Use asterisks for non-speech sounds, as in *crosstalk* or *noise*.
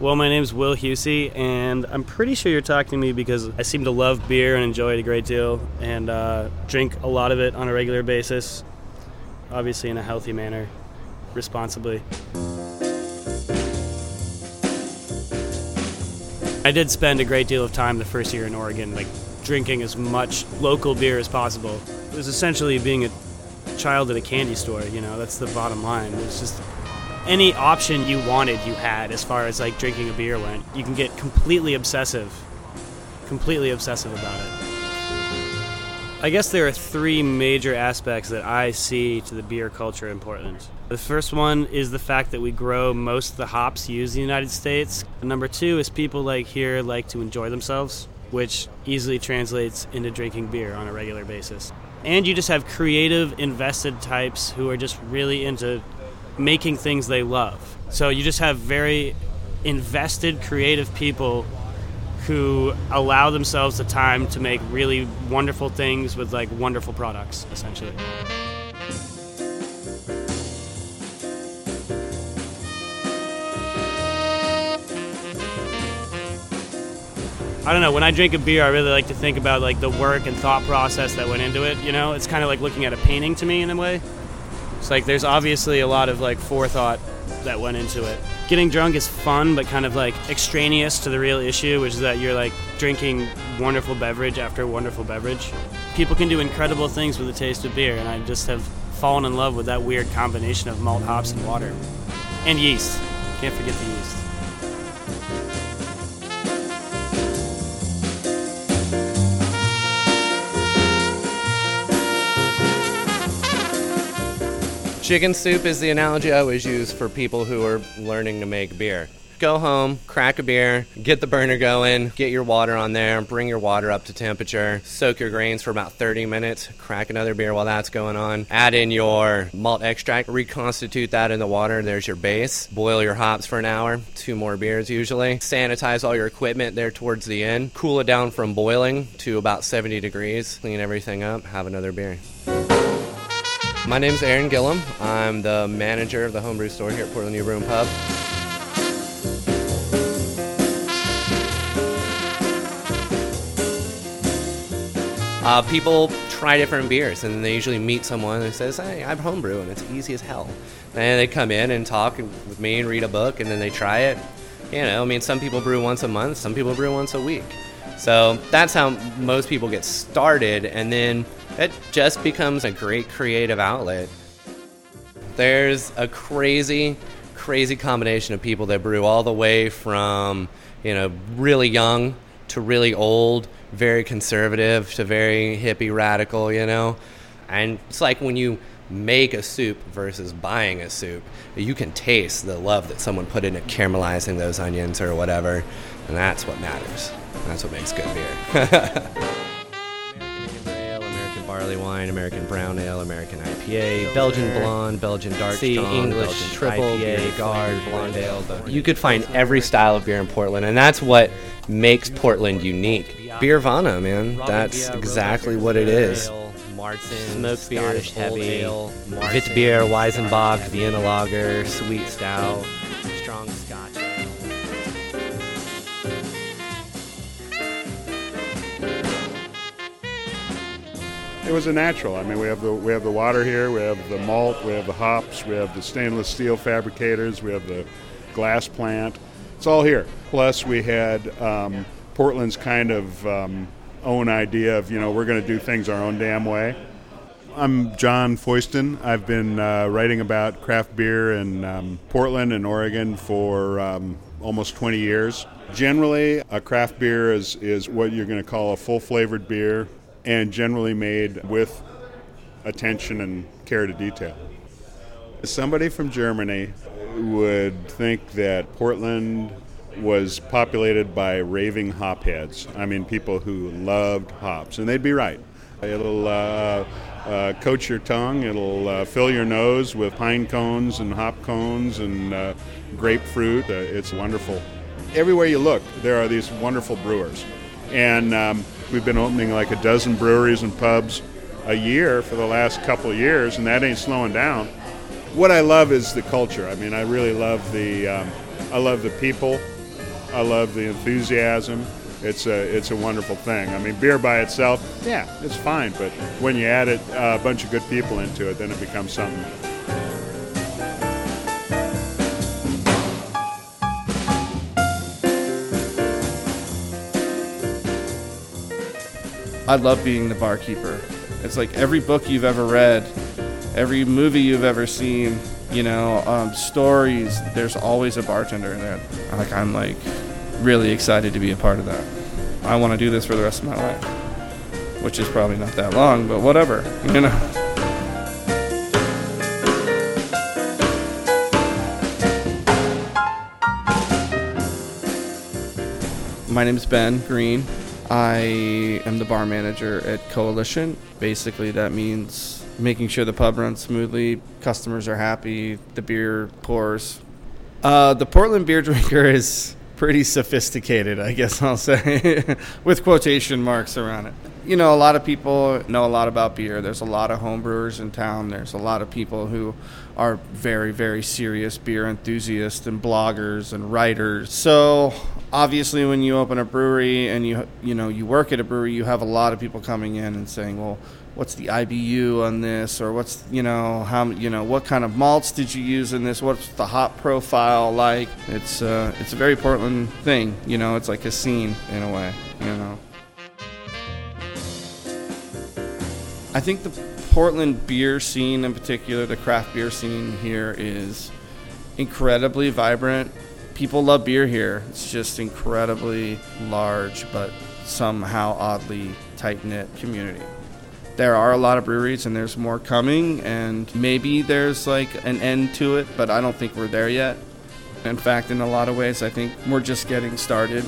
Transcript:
Well, my name's Will Husey, and I'm pretty sure you're talking to me because I seem to love beer and enjoy it a great deal, and uh, drink a lot of it on a regular basis, obviously in a healthy manner, responsibly. I did spend a great deal of time the first year in Oregon, like drinking as much local beer as possible. It was essentially being a child at a candy store, you know, that's the bottom line. It was just any option you wanted, you had as far as like drinking a beer went. You can get completely obsessive, completely obsessive about it. I guess there are three major aspects that I see to the beer culture in Portland. The first one is the fact that we grow most of the hops used in the United States. Number two is people like here like to enjoy themselves, which easily translates into drinking beer on a regular basis. And you just have creative, invested types who are just really into making things they love. So you just have very invested, creative people who allow themselves the time to make really wonderful things with like wonderful products, essentially. I don't know. When I drink a beer, I really like to think about like the work and thought process that went into it. You know, it's kind of like looking at a painting to me in a way. It's like there's obviously a lot of like forethought that went into it. Getting drunk is fun, but kind of like extraneous to the real issue, which is that you're like drinking wonderful beverage after wonderful beverage. People can do incredible things with the taste of beer, and I just have fallen in love with that weird combination of malt, hops, and water. And yeast. Can't forget the yeast. Chicken soup is the analogy I always use for people who are learning to make beer. Go home, crack a beer, get the burner going, get your water on there, bring your water up to temperature, soak your grains for about 30 minutes, crack another beer while that's going on, add in your malt extract, reconstitute that in the water, there's your base, boil your hops for an hour, two more beers usually, sanitize all your equipment there towards the end, cool it down from boiling to about 70 degrees, clean everything up, have another beer. My name's Aaron Gillum. I'm the manager of the homebrew store here at Portland New Brew Pub. Uh, people try different beers, and they usually meet someone who says, "Hey, I'm homebrew, and it's easy as hell." And they come in and talk with me and read a book, and then they try it. You know, I mean, some people brew once a month, some people brew once a week. So that's how most people get started, and then it just becomes a great creative outlet. There's a crazy, crazy combination of people that brew all the way from, you know, really young to really old, very conservative to very hippie radical, you know. And it's like when you make a soup versus buying a soup, you can taste the love that someone put into caramelizing those onions or whatever, and that's what matters. That's what makes good beer. *laughs* barley wine, American brown ale, American IPA, Belgian blonde, Belgian dark See, strong, English Belgian triple, IPA, guard, blonde ale. You could find every style of beer in Portland, and that's what makes Portland unique. Beervana, man. That's exactly what it is. Martin, Smoked beer, Scottish heavy, ale, Martin, Witbier, Weizenbock, Vienna Lager, Sweet Stout. It was a natural. I mean, we have the we have the water here, we have the malt, we have the hops, we have the stainless steel fabricators, we have the glass plant. It's all here. Plus, we had um, Portland's kind of um, own idea of you know we're going to do things our own damn way. I'm John Foyston. I've been uh, writing about craft beer in um, Portland and Oregon for um, almost 20 years. Generally, a craft beer is, is what you're going to call a full flavored beer and generally made with attention and care to detail. Somebody from Germany would think that Portland was populated by raving hopheads. I mean, people who loved hops, and they'd be right. It'll uh, uh, coat your tongue. It'll uh, fill your nose with pine cones and hop cones and uh, grapefruit. Uh, it's wonderful. Everywhere you look, there are these wonderful brewers, and um, we've been opening like a dozen breweries and pubs a year for the last couple years, and that ain't slowing down. What I love is the culture. I mean, I really love the, um, I love the people. I love the enthusiasm. It's a it's a wonderful thing. I mean, beer by itself, yeah, it's fine. But when you add it, uh, a bunch of good people into it, then it becomes something. I love being the barkeeper. It's like every book you've ever read, every movie you've ever seen, you know, um, stories. There's always a bartender in there. Like I'm like really excited to be a part of that. I want to do this for the rest of my life, which is probably not that long, but whatever, you know. My name is Ben Green. I am the bar manager at Coalition. Basically, that means making sure the pub runs smoothly, customers are happy, the beer pours. Uh, the Portland beer drinker *laughs* is pretty sophisticated, I guess I'll say, *laughs* with quotation marks around it. You know, a lot of people know a lot about beer. There's a lot of homebrewers in town. There's a lot of people who are very, very serious beer enthusiasts and bloggers and writers. So obviously, when you open a brewery and you you know you work at a brewery, you have a lot of people coming in and saying, "Well, what's the IBU on this? Or what's you know how you know what kind of malts did you use in this? What's the hop profile like? It's uh, it's a very Portland thing you know it's like a scene in a way you know. I think the Portland beer scene in particular the craft beer scene here is incredibly vibrant people love beer here. It's just incredibly large but somehow oddly tight knit community. There are a lot of breweries and there's more coming and maybe there's like an end to it but i don't think we're there yet. In fact in a lot of ways i think we're just getting started